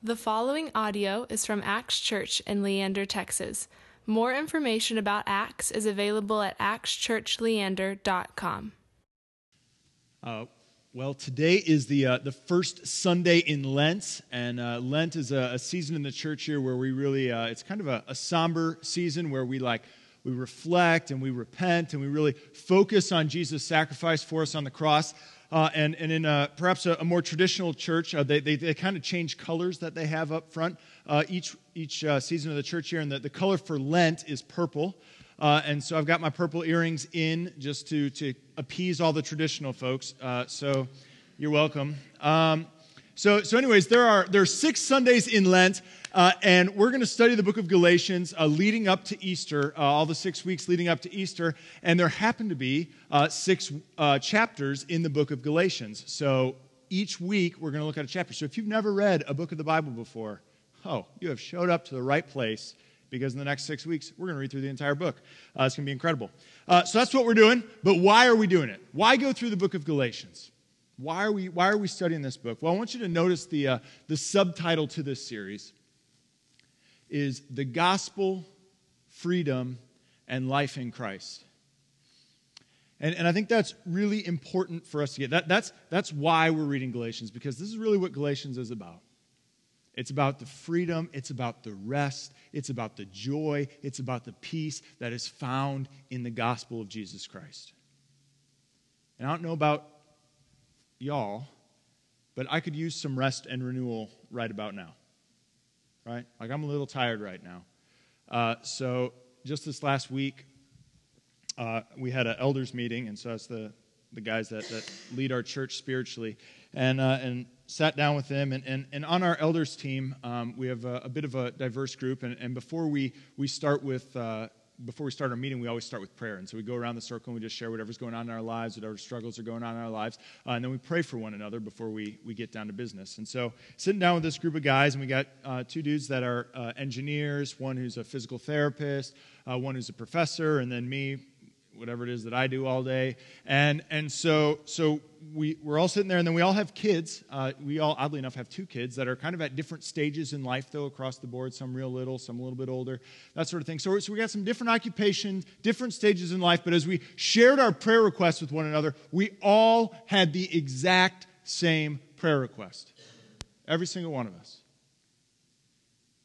The following audio is from Acts Church in Leander, Texas. More information about Acts is available at actschurchleander.com. Uh, well, today is the, uh, the first Sunday in Lent, and uh, Lent is a, a, season in the church here where we really, uh, it's kind of a, a somber season where we like, we reflect and we repent and we really focus on Jesus' sacrifice for us on the cross. Uh, and, and in a, perhaps a, a, more traditional church, uh, they, they, they, kind of change colors that they have up front uh, each, each uh, season of the church year. And the, the color for Lent is purple. Uh, and so I've got my purple earrings in just to, to appease all the traditional folks. Uh, so you're welcome. Um, so, so, anyways, there are, there are six Sundays in Lent. Uh, and we're going to study the book of Galatians uh, leading up to Easter, uh, all the six weeks leading up to Easter. And there happen to be uh, six uh, chapters in the book of Galatians. So each week we're going to look at a chapter. So if you've never read a book of the Bible before, oh, you have showed up to the right place because in the next six weeks we're going to read through the entire book. Uh, it's going to be incredible. so that's what we're doing. But why are we doing it? Why go through the book of Galatians? Why are we, why are we studying this book? Well, I want you to notice the, the subtitle to this series is the gospel, freedom, and life in Christ. And, and I think that's really important for us to get. That, that's, that's why we're reading Galatians, because this is really what Galatians is about. It's about the freedom, it's about the rest, it's about the joy, it's about the peace that is found in the gospel of Jesus Christ. And I don't know about y'all, but I could use some rest and renewal right about now right? Like I'm a little tired right now. Uh, so just this last week, uh, we had an elders meeting, and so that's the the guys that, that lead our church spiritually, and uh, and sat down with them. And, and, and on our elders team, um, we have a, a, bit of a diverse group. And, and before we we start with uh, before we start our meeting, we always start with prayer. And so we go around the circle and we just share whatever's going on in our lives, whatever struggles are going on in our lives. Uh, and then we pray for one another before we, we get down to business. And so sitting down with this group of guys, and we got uh, two dudes that are uh, engineers, one who's a physical therapist, uh, one who's a professor, and then me, whatever it is that I do all day. And, and so, so we, we're all sitting there, and then we all have kids. Uh, we all, oddly enough, have two kids that are kind of at different stages in life, though, across the board. Some real little, some a little bit older, that sort of thing. So, so we got some different occupations, different stages in life. But as we shared our prayer requests with one another, we all had the exact same prayer request. Every single one of us.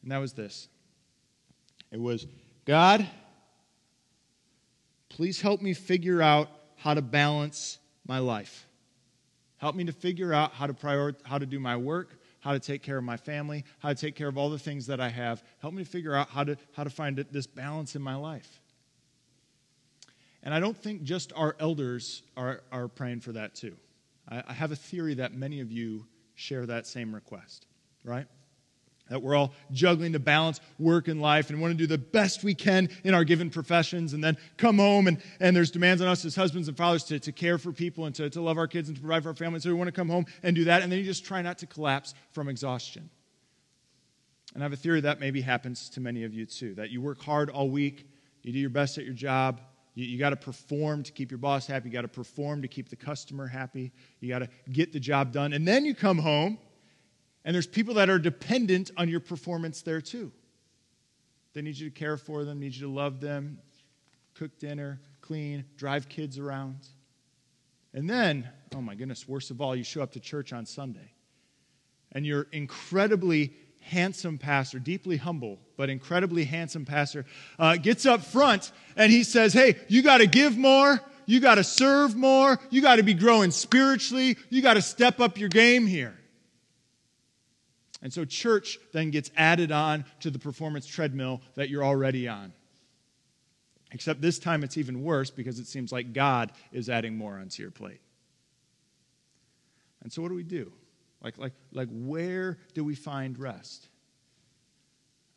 And that was this it was, God, Please help me figure out how to balance my life. Help me to figure out how to prioritize, how to do my work, how to take care of my family, how to take care of all the things that I have. Help me to figure out how to, how to find this balance in my life. And I don't think just our elders are, are praying for that too. I, I have a theory that many of you share that same request, right? That we're all juggling to balance work and life and want to do the best we can in our given professions and then come home and, and there's demands on us as husbands and fathers to, to care for people and to, to love our kids and to provide for our families. So we want to come home and do that. And then you just try not to collapse from exhaustion. And I have a theory that maybe happens to many of you too that you work hard all week, you do your best at your job, you, you got to perform to keep your boss happy, you got to perform to keep the customer happy, you got to get the job done. And then you come home and there's people that are dependent on your performance there too. They need you to care for them, need you to love them, cook dinner, clean, drive kids around. And then, oh my goodness, worst of all, you show up to church on Sunday. And your incredibly handsome pastor, deeply humble, but incredibly handsome pastor, uh, gets up front and he says, Hey, you got to give more. You got to serve more. You got to be growing spiritually. You got to step up your game here. And so church then gets added on to the performance treadmill that you're already on. Except this time it's even worse because it seems like God is adding more onto your plate. And so what do we do? Like, like, like where do we find rest?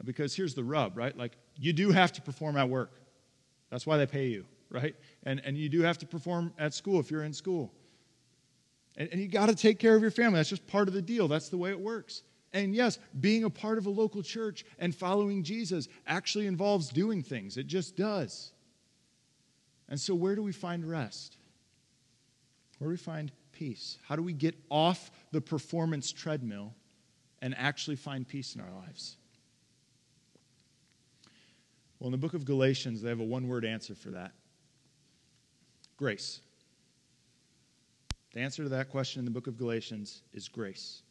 Because here's the rub, right? Like, you do have to perform at work. That's why they pay you, right? And, and you do have to perform at school if you're in school. And, and you got to take care of your family. That's just part of the deal. That's the way it works. And yes, being a part of a local church and following Jesus actually involves doing things. It just does. And so, where do we find rest? Where do we find peace? How do we get off the performance treadmill and actually find peace in our lives? Well, in the book of Galatians, they have a one word answer for that grace. The answer to that question in the book of Galatians is grace.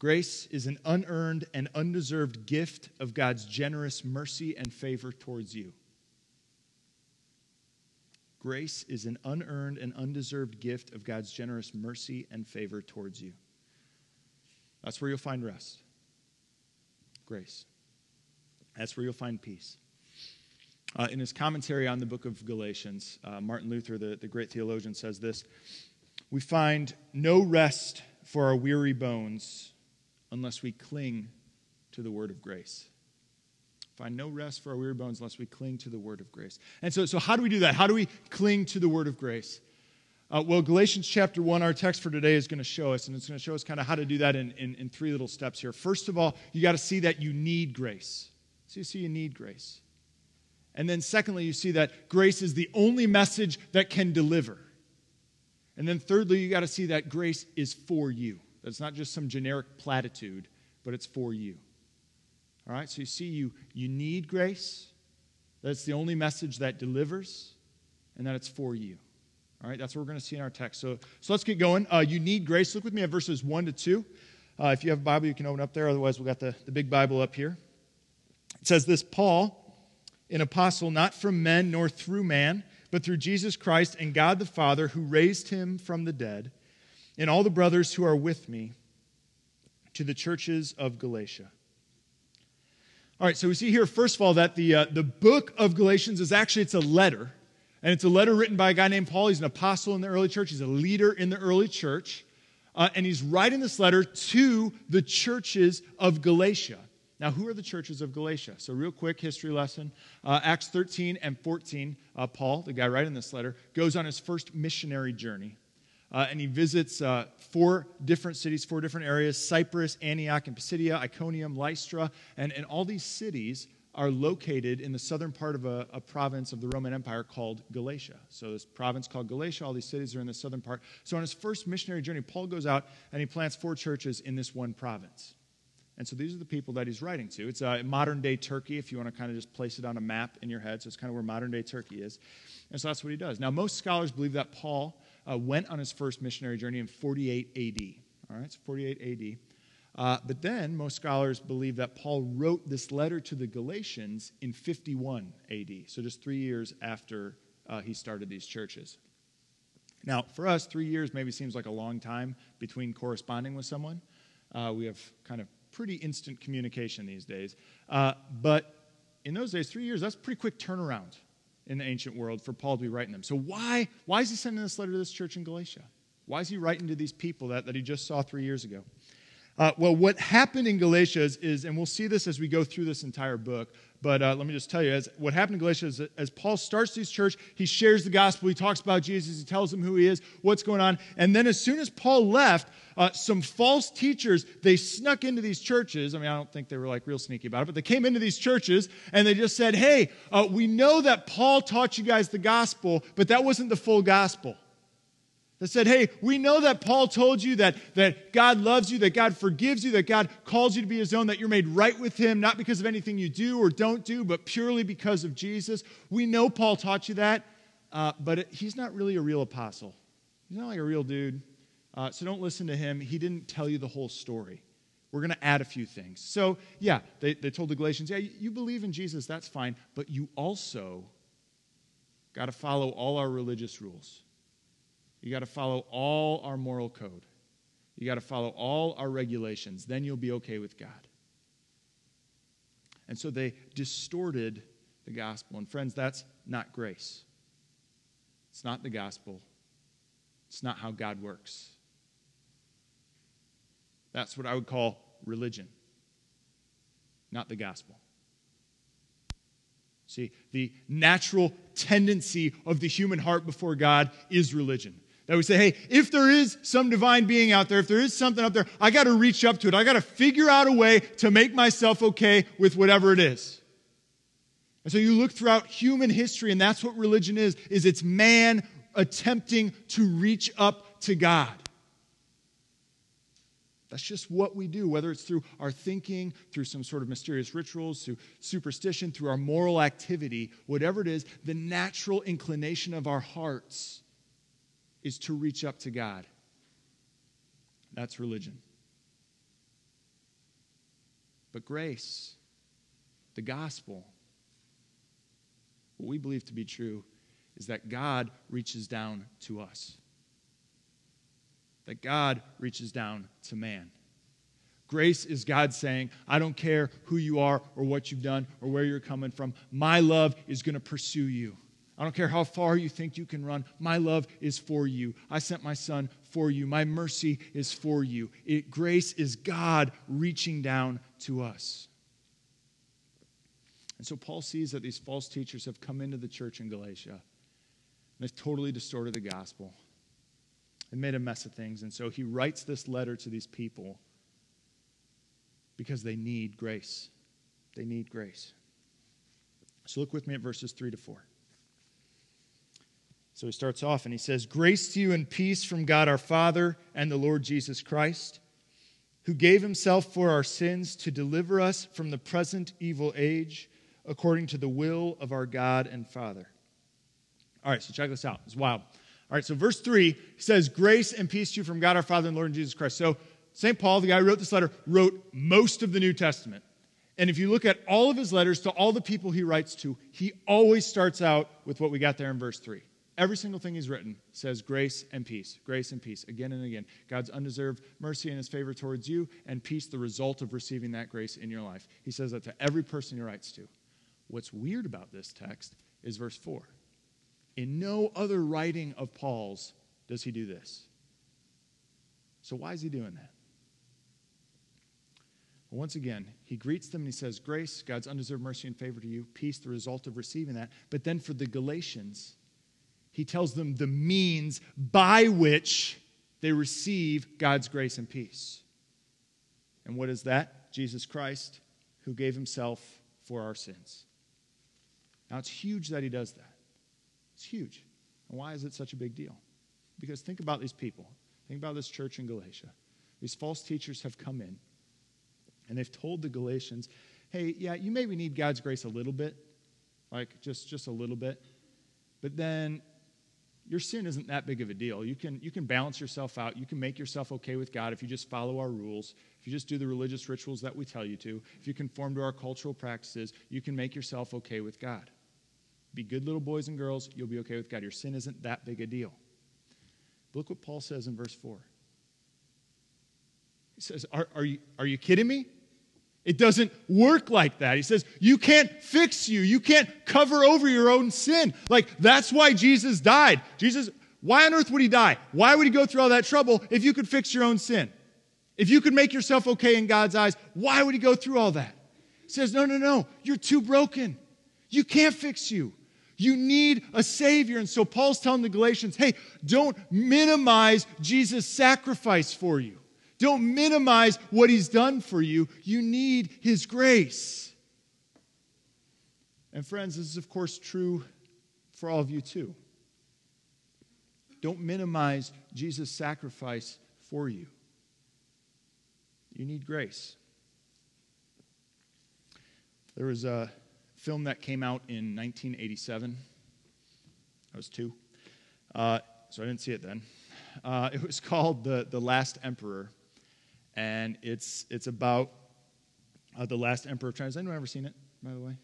Grace is an unearned and undeserved gift of God's generous mercy and favor towards you. Grace is an unearned and undeserved gift of God's generous mercy and favor towards you. That's where you'll find rest. Grace. That's where you'll find peace. Uh, in his commentary on the book of Galatians, uh, Martin Luther, the, the great theologian, says this We find no rest for our weary bones unless we cling to the word of grace. Find no rest for our weary bones unless we cling to the word of grace. And so, so how do we do that? How do we cling to the word of grace? Uh, well, Galatians chapter 1, our text for today is going to show us, and it's going to show us kind of how to do that in, in, in three little steps here. First of all, you got to see that you need grace. So you see you need grace. And then, secondly, you see that grace is the only message that can deliver. And then, thirdly, you got to see that grace is for you. That's not just some generic platitude, but it's for you. All right, so you see, you, you need grace. That's the only message that delivers, and that it's for you. All right, that's what we're going to see in our text. So, so let's get going. Uh, you need grace. Look with me at verses 1 to 2. Uh, if you have a Bible, you can open up there. Otherwise, we've got the, the big Bible up here. It says this Paul, an apostle not from men nor through man, but through Jesus Christ and God the Father who raised him from the dead, and all the brothers who are with me, to the churches of Galatia. All right, so we see here, first of all, that the, uh, the book of Galatians is actually, it's a letter. And it's a letter written by a guy named Paul. He's an apostle in the early church. He's a leader in the early church. Uh, and he's writing this letter to the churches of Galatia. Now, who are the churches of Galatia? So, real quick history lesson. Uh, Acts 13 and 14, uh, Paul, the guy writing this letter, goes on his first missionary journey. Uh, and he visits uh, four different cities, four different areas Cyprus, Antioch, and Pisidia, Iconium, Lystra. And, and all these cities are located in the southern part of a, a, province of the Roman Empire called Galatia. So, this province called Galatia, all these cities are in the southern part. So, on his first missionary journey, Paul goes out and he plants four churches in this one province. And so, these are the people that he's writing to. It's uh, modern day Turkey, if you want to kind of just place it on a map in your head. So, it's kind of where modern day Turkey is. And so, that's what he does. Now, most scholars believe that Paul uh, went on his first missionary journey in 48 AD. All right, so 48 AD. Uh, but then most scholars believe that Paul wrote this letter to the Galatians in 51 AD, so just three years after uh, he started these churches. Now, for us, three years maybe seems like a long time between corresponding with someone. Uh, we have kind of pretty instant communication these days. Uh, but in those days, three years, that's pretty quick turnaround in the ancient world for Paul to be writing them. So, why, why is he sending this letter to this church in Galatia? Why is he writing to these people that, that he just saw three years ago? Uh, well, what happened in Galatia is, is, and we'll see this as we go through this entire book, but uh, let me just tell you, as, what happened in Galatia is as Paul starts this church, he shares the gospel, he talks about Jesus, he tells them who he is, what's going on, and then as soon as Paul left, uh, some false teachers, they snuck into these churches. I mean, I don't think they were like real sneaky about it, but they came into these churches and they just said, hey, uh, we know that Paul taught you guys the gospel, but that wasn't the full gospel that said, Hey, we know that Paul told you that, that God loves you, that God forgives you, that God calls you to be his own, that you're made right with him, not because of anything you do or don't do, but purely because of Jesus. We know Paul taught you that, uh, but it, he's not really a real apostle. He's not like a real dude. Uh, so don't listen to him. He didn't tell you the whole story. We're going to add a few things. So, yeah, they, they told the Galatians, yeah, you, you believe in Jesus, that's fine, but you also got to follow all our religious rules. You got to follow all our moral code. You got to follow all our regulations. Then you'll be okay with God. And so they distorted the gospel. And friends, that's not grace. It's not the gospel. It's not how God works. That's what I would call religion, not the gospel. See, the natural tendency of the human heart before God is religion. That we say, hey, if there is some divine being out there, if there is something up there, I got to reach up to it. I got to figure out a way to make myself okay with whatever it is. And so you look throughout human history, and that's what religion is, is it's man attempting to reach up to God. That's just what we do, whether it's through our thinking, through some sort of mysterious rituals, through superstition, through our moral activity, whatever it is, the natural inclination of our hearts is to reach up to God. That's religion. But grace, the gospel, what we believe to be true is that God reaches down to us that God reaches down to man. Grace is God saying, I don't care who you are or what you've done or where you're coming from. My love is going to pursue you. I don't care how far you think you can run. My love is for you. I sent my son for you. My mercy is for you. It, grace is God reaching down to us. And so Paul sees that these false teachers have come into the church in Galatia and they've totally distorted the gospel and made a mess of things. And so he writes this letter to these people because they need grace. They need grace. So look with me at verses 3 to 4. So he starts off and he says, Grace to you and peace from God our Father and the Lord Jesus Christ, who gave himself for our sins to deliver us from the present evil age, according to the will of our God and Father. All right, so check this out. It's wild. All right, so verse 3 says, Grace and peace to you from God our Father and Lord Jesus Christ. So St. Paul, the guy who wrote this letter, wrote most of the New Testament. And if you look at all of his letters to all the people he writes to, he always starts out with what we got there in verse 3. Every single thing he's written says grace and peace, grace and peace, again and again. God's undeserved mercy and his favor towards you, and peace, the result of receiving that grace in your life. He says that to every person he writes to. What's weird about this text is verse 4. In no other writing of Paul's does he do this. So, why is he doing that? Once again, he greets them and he says, Grace, God's undeserved mercy and favor to you, peace, the result of receiving that. But then for the Galatians, he tells them the means by which they receive God's grace and peace. And what is that? Jesus Christ, who gave himself for our sins. Now, it's huge that he does that. It's huge. And why is it such a big deal? Because think about these people. Think about this church in Galatia. These false teachers have come in and they've told the Galatians, hey, yeah, you maybe need God's grace a little bit, like just, just a little bit. But then your sin isn't that big of a deal. You can, you can balance yourself out. You can make yourself okay with God if you just follow our rules, if you just do the religious rituals that we tell you to, if you conform to our cultural practices, you can make yourself okay with God. Be good little boys and girls, you'll be okay with God. Your sin isn't that big a deal. Look what Paul says in verse 4. He says, Are, are, you, are you kidding me? It doesn't work like that. He says, You can't fix you. You can't cover over your own sin. Like, that's why Jesus died. Jesus, why on earth would he die? Why would he go through all that trouble if you could fix your own sin? If you could make yourself okay in God's eyes, why would he go through all that? He says, No, no, no. You're too broken. You can't fix you. You need a Savior. And so Paul's telling the Galatians hey, don't minimize Jesus' sacrifice for you. Don't minimize what he's done for you. You need his grace. And friends, this is, of course, true for all of you too. Don't minimize Jesus' sacrifice for you. You need grace. There was a film that came out in 1987. I was two, uh, so I didn't see it then. Uh, it was called the, the Last Emperor, and it's, it's about uh, the last emperor of China. Has anyone ever seen it, by the way?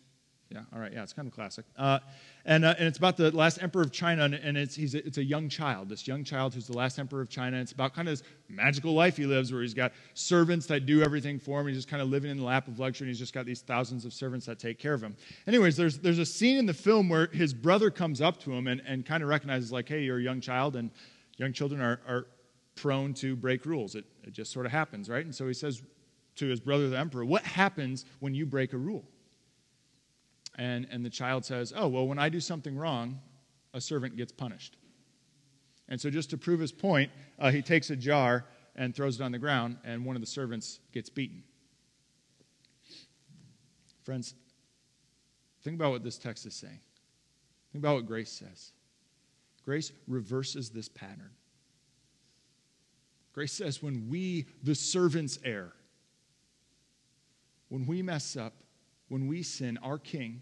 Yeah, all right, yeah, it's kind of classic. Uh, and, uh, and it's about the last emperor of China, and, and it's, he's a, it's a young child, this young child who's the last emperor of China. It's about kind of this magical life he lives where he's got servants that do everything for him. He's just kind of living in the lap of luxury, and he's just got these thousands of servants that take care of him. Anyways, there's, there's a scene in the film where his brother comes up to him and, and kind of recognizes, like, hey, you're a young child, and young children are, are prone to break rules. It, it just sort of happens, right? And so he says to his brother, the emperor, what happens when you break a rule? And, and the child says, Oh, well, when I do something wrong, a servant gets punished. And so, just to prove his point, uh, he takes a jar and throws it on the ground, and one of the servants gets beaten. Friends, think about what this text is saying. Think about what grace says. Grace reverses this pattern. Grace says when we, the servants, err, when we mess up, when we sin, our King,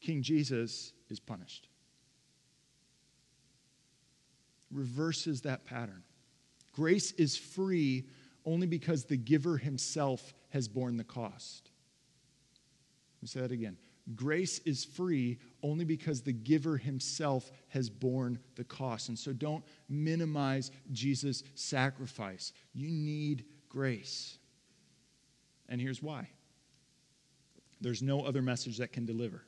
King Jesus, is punished. Reverses that pattern. Grace is free only because the giver himself has borne the cost. Let me say that again. Grace is free only because the giver himself has borne the cost. And so don't minimize Jesus' sacrifice. You need grace. And here's why there's no other message that can deliver.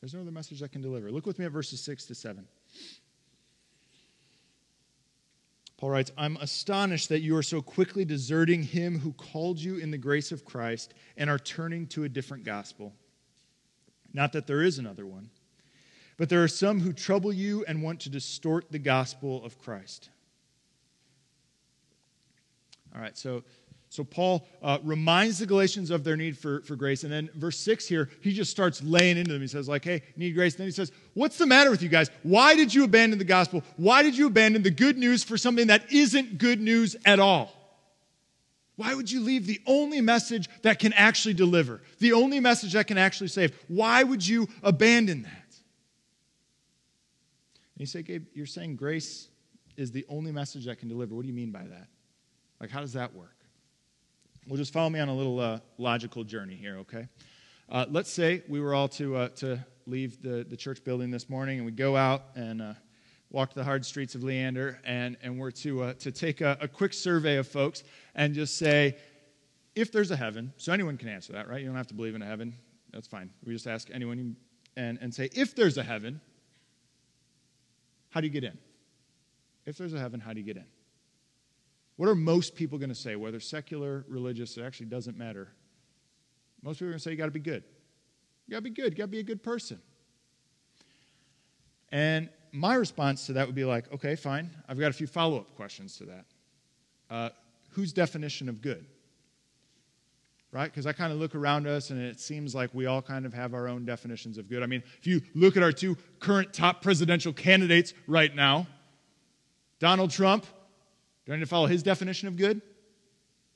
There's no other message that can deliver. Look with me at verses 6 to 7. Paul writes, I'm astonished that you are so quickly deserting him who called you in the grace of Christ and are turning to a different gospel. Not that there is another one, but there are some who trouble you and want to distort the gospel of Christ. All right, so so Paul uh, reminds the Galatians of their need for, for grace. And then verse 6 here, he just starts laying into them. He says, like, hey, need grace. And then he says, what's the matter with you guys? Why did you abandon the gospel? Why did you abandon the good news for something that isn't good news at all? Why would you leave the only message that can actually deliver, the only message that can actually save? Why would you abandon that? And you say, Gabe, you're saying grace is the only message that can deliver. What do you mean by that? Like, how does that work? Well, just follow me on a little uh, logical journey here, okay? Uh, let's say we were all to, uh, to leave the, the church building this morning and we go out and uh, walk the hard streets of Leander and, and we're to, uh, to take a, a quick survey of folks and just say, if there's a heaven, so anyone can answer that, right? You don't have to believe in a heaven. That's fine. We just ask anyone and, and say, if there's a heaven, how do you get in? If there's a heaven, how do you get in? What are most people going to say, whether secular, religious, it actually doesn't matter? Most people are going to say you got to be good. You got to be good. You got to be a good person. And my response to that would be like, okay, fine. I've got a few follow up questions to that. Uh, whose definition of good? Right? Because I kind of look around us and it seems like we all kind of have our own definitions of good. I mean, if you look at our two current top presidential candidates right now, Donald Trump do I need to follow his definition of good?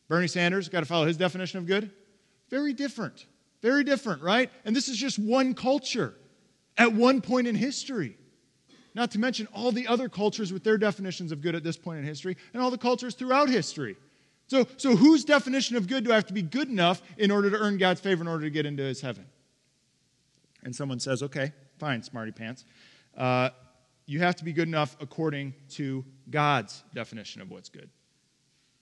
Bernie Sanders, got to follow his definition of good? Very different. Very different, right? And this is just one culture at one point in history. Not to mention all the other cultures with their definitions of good at this point in history and all the cultures throughout history. So, so whose definition of good do I have to be good enough in order to earn God's favor in order to get into his heaven? And someone says, okay, fine, smarty pants. Uh, you have to be good enough according to God's definition of what's good.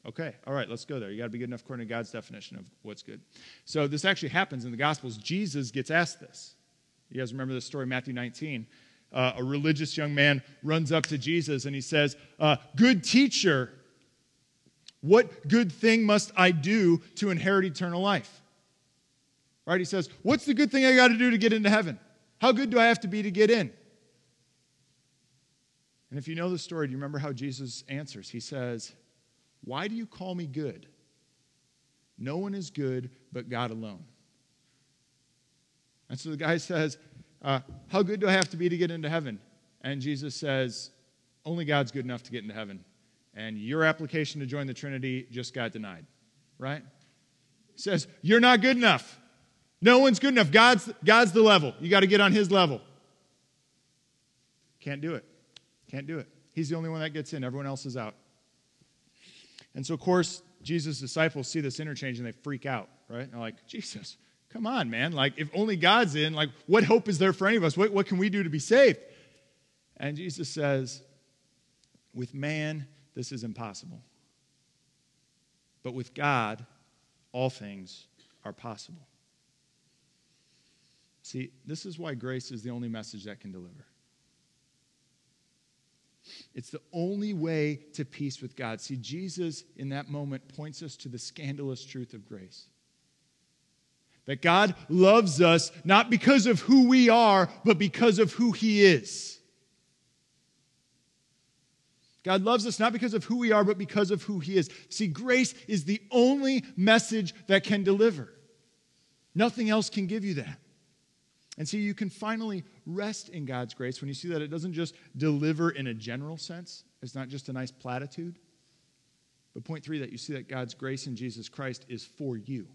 Okay, all right, let's go there. You got to be good enough according to God's definition of what's good. So this actually happens in the Gospels. Jesus gets asked this. You guys remember this story, Matthew 19. Uh, a religious young man runs up to Jesus and he says, uh, Good teacher, what good thing must I do to inherit eternal life? Right? He says, What's the good thing I got to do to get into heaven? How good do I have to be to get in? And if you know the story, do you remember how Jesus answers? He says, Why do you call me good? No one is good but God alone. And so the guy says, uh, How good do I have to be to get into heaven? And Jesus says, Only God's good enough to get into heaven. And your application to join the Trinity just got denied, right? He says, You're not good enough. No one's good enough. God's, God's the level. You got to get on his level. Can't do it. Can't do it. He's the only one that gets in, everyone else is out. And so, of course, Jesus' disciples see this interchange and they freak out, right? They're like, Jesus, come on, man. Like, if only God's in, like, what hope is there for any of us? What, what can we do to be saved? And Jesus says, with man, this is impossible. But with God, all things are possible. See, this is why grace is the only message that can deliver. It's the only way to peace with God. See, Jesus in that moment points us to the scandalous truth of grace. That God loves us not because of who we are, but because of who He is. God loves us not because of who we are, but because of who He is. See, grace is the only message that can deliver. Nothing else can give you that. And see, you can finally rest in God's grace when you see that it doesn't just deliver in a general sense, it's not just a nice platitude, But point three, that you see that God's grace in Jesus Christ is for you.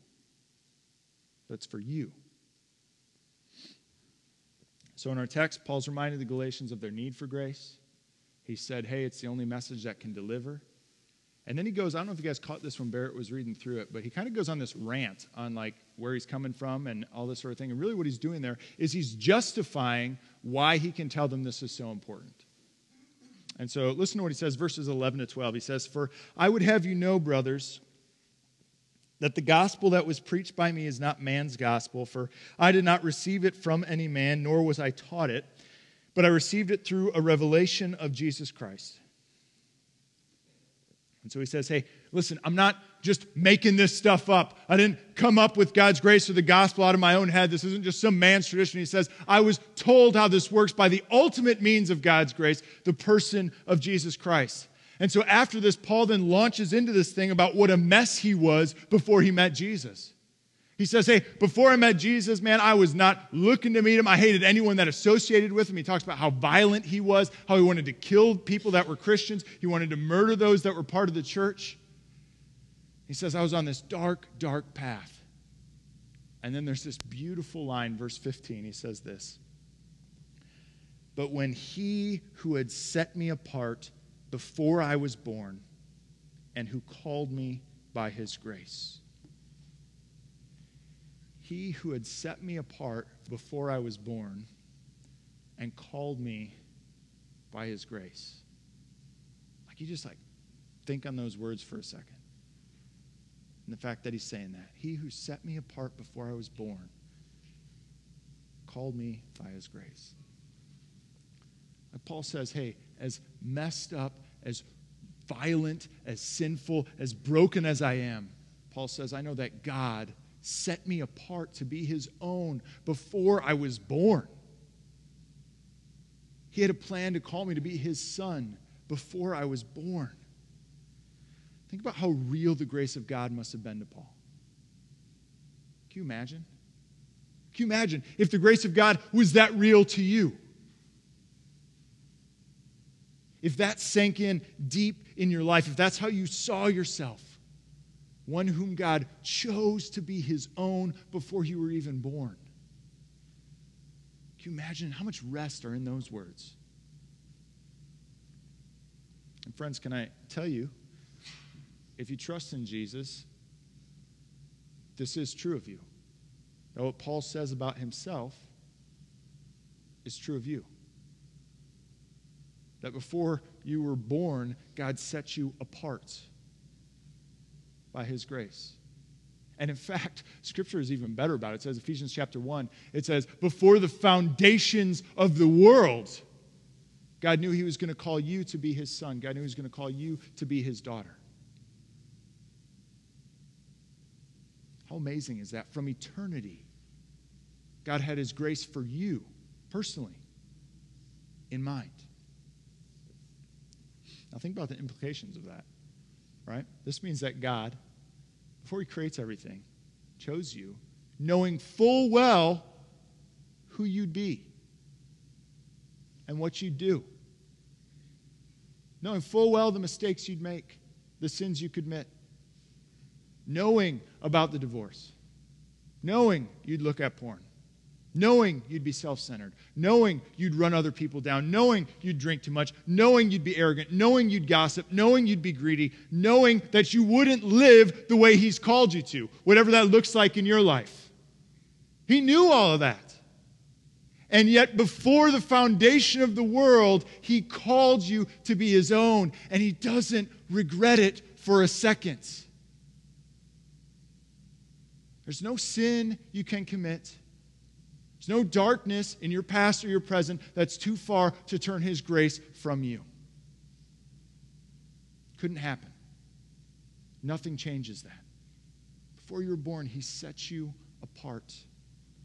That's for you. So in our text, Paul's reminding the Galatians of their need for grace. He said, hey, it's the only message that can deliver. And then he goes, I don't know if you guys caught this when Barrett was reading through it, but he kind of goes on this rant on like where he's coming from and all this sort of thing. And really what he's doing there is he's justifying why he can tell them this is so important. And so listen to what he says, verses 11 to 12. He says, For I would have you know, brothers, that the gospel that was preached by me is not man's gospel, for I did not receive it from any man, nor was I taught it, but I received it through a revelation of Jesus Christ. And so he says, Hey, listen, I'm not just making this stuff up. I didn't come up with God's grace or the gospel out of my own head. This isn't just some man's tradition. He says, I was told how this works by the ultimate means of God's grace, the person of Jesus Christ. And so after this, Paul then launches into this thing about what a mess he was before he met Jesus. He says, Hey, before I met Jesus, man, I was not looking to meet him. I hated anyone that associated with him. He talks about how violent he was, how he wanted to kill people that were Christians, he wanted to murder those that were part of the church. He says, I was on this dark, dark path. And then there's this beautiful line, verse 15. He says this But when he who had set me apart before I was born and who called me by his grace, he who had set me apart before I was born and called me by his grace. Like you just like think on those words for a second. And the fact that he's saying that. He who set me apart before I was born called me by his grace. Like Paul says, hey, as messed up, as violent, as sinful, as broken as I am, Paul says, I know that God set me apart to be his own before I was born. He had a plan to call me to be his son before I was born. Think about how real the grace of God must have been to Paul. Can you imagine? Can you imagine if the grace of God was that real to you? If that sank in deep in your life, if that's how you saw yourself, one whom God chose to be his own before you were even born. Can you imagine how much rest are in those words? And, friends, can I tell you, if you trust in Jesus, this is true of you. Now, what Paul says about himself is true of you. That before you were born, God set you apart by his grace. And in fact, scripture is even better about it. It says, Ephesians chapter 1, it says, Before the foundations of the world, God knew he was going to call you to be his son. God knew he was going to call you to be his daughter. How amazing is that? From eternity, God had his grace for you personally in mind. Now, think about the implications of that right? This means that God, before He creates everything, chose you, knowing full well who you'd be and what you'd do, knowing full well the mistakes you'd make, the sins you commit, knowing about the divorce, knowing you'd look at porn knowing you'd be self centered, knowing you'd run other people down, knowing you'd drink too much, knowing you'd be arrogant, knowing you'd gossip, knowing you'd be greedy, knowing that you wouldn't live the way He's called you to, whatever that looks like in your life. He knew all of that. And yet, before the foundation of the world, He called you to be His own, and He doesn't regret it for a second. There's no sin you can commit. There's no darkness in your past or your present that's too far to turn His grace from you. Couldn't happen. Nothing changes that. Before you were born, He set you apart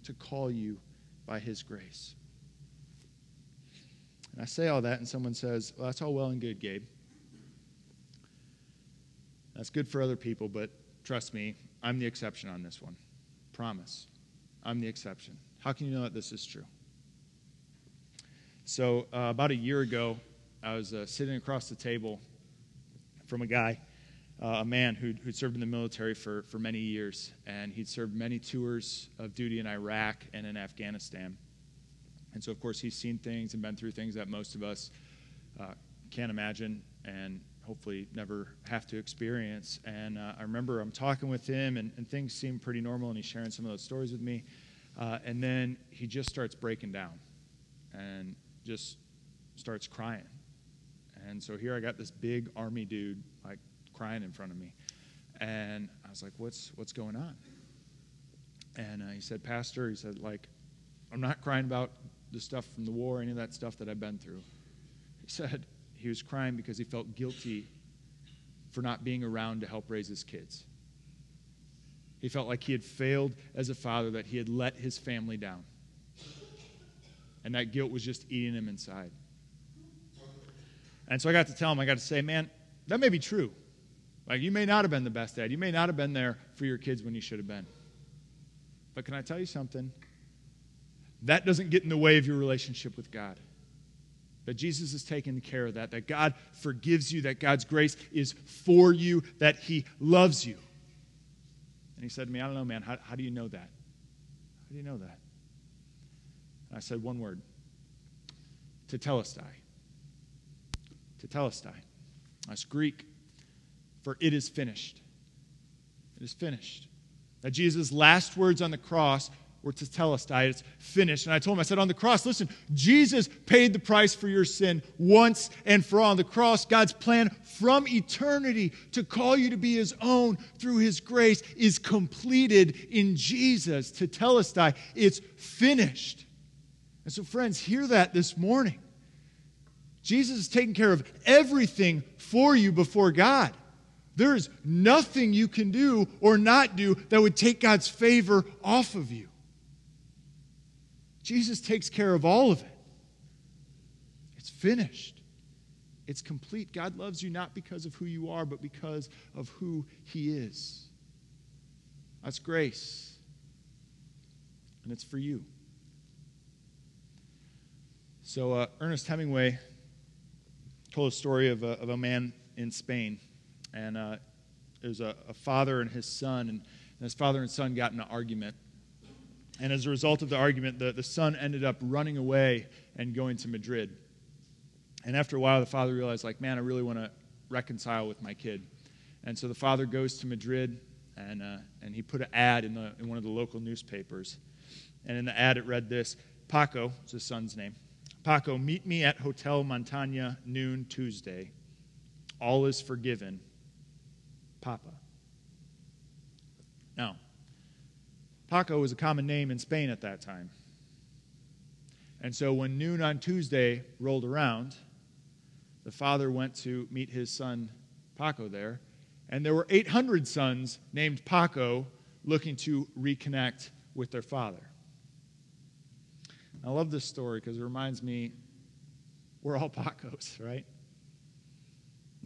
to call you by His grace. And I say all that, and someone says, Well, that's all well and good, Gabe. That's good for other people, but trust me, I'm the exception on this one. Promise. I'm the exception. How can you know that this is true? So, uh, about a year ago, I was uh, sitting across the table from a guy, uh, a man who'd, who'd served in the military for, for many years, and he'd served many tours of duty in Iraq and in Afghanistan. And so, of course, he's seen things and been through things that most of us uh, can't imagine and hopefully never have to experience. And uh, I remember I'm talking with him, and, and, things seem pretty normal, and he's sharing some of those stories with me. Uh, and then he just starts breaking down and just starts crying. And so here I got this big army dude, like crying in front of me. And I was like, what's, what's going on? And uh, he said, Pastor, he said, like, I'm not crying about the stuff from the war, any of that stuff that I've been through. He said he was crying because he felt guilty for not being around to help raise his kids. He felt like he had failed as a father, that he had let his family down. And that guilt was just eating him inside. And so I got to tell him, I got to say, man, that may be true. Like, you may not have been the best dad. You may not have been there for your kids when you should have been. But can I tell you something? That doesn't get in the way of your relationship with God. That Jesus has taken care of that, that God forgives you, that God's grace is for you, that He loves you. And he said to me, I don't know, man, how, how do you know that? How do you know that? And I said one word tetelestai. Tetelestai. That's Greek for it is finished. It is finished. That Jesus' last words on the cross were tetelestai. It's finished. And I told him, I said, on the cross, listen, Jesus paid the price for your sin once and for all. On the cross, God's plan from eternity to call you to be his own through his grace is completed in Jesus. Tetelestai. It's finished. And so, friends, hear that this morning. Jesus is taking care of everything for you before God. There is nothing you can do or not do that would take God's favor off of you. Jesus takes care of all of it. It's finished. It's complete. God loves you not because of who you are, but because of who He is. That's grace. And it's for you. So, uh, Ernest Hemingway told a story of a, of a man in Spain and uh, was a, a, father and his son, and, and his father and son got in an argument. And as a result of the argument, the, the son ended up running away and going to Madrid. And after a while, the father realized, like, man, I really want to reconcile with my kid. And so the father goes to Madrid, and, uh, and he put an ad in, the, in one of the local newspapers. And in the ad, it read this Paco, it's his son's name. Paco, meet me at Hotel Montana noon Tuesday. All is forgiven. Papa. Now, Paco was a common name in Spain at that time. And so when noon on Tuesday rolled around, the father went to meet his son Paco there, and there were 800 sons named Paco looking to reconnect with their father. I love this story because it reminds me we're all Pacos, right?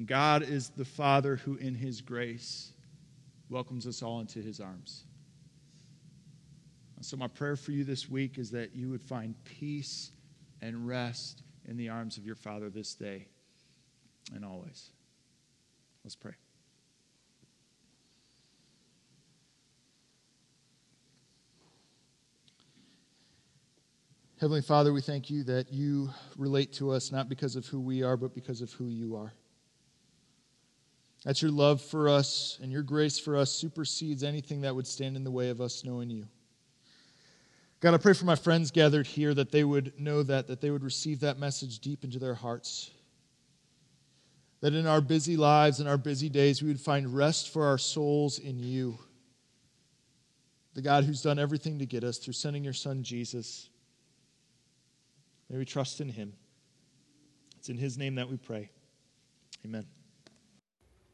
God is the Father who, in His grace, welcomes us all into His arms. So, my prayer for you this week is that you would find peace and rest in the arms of your Father this day and always. Let's pray. Heavenly Father, we thank you that you relate to us not because of who we are, but because of who you are. That your love for us and your grace for us supersedes anything that would stand in the way of us knowing you. God, I pray for my friends gathered here that they would know that, that they would receive that message deep into their hearts. That in our busy lives and our busy days, we would find rest for our souls in you. The God who's done everything to get us through sending your son Jesus. May we trust in him. It's in his name that we pray. Amen.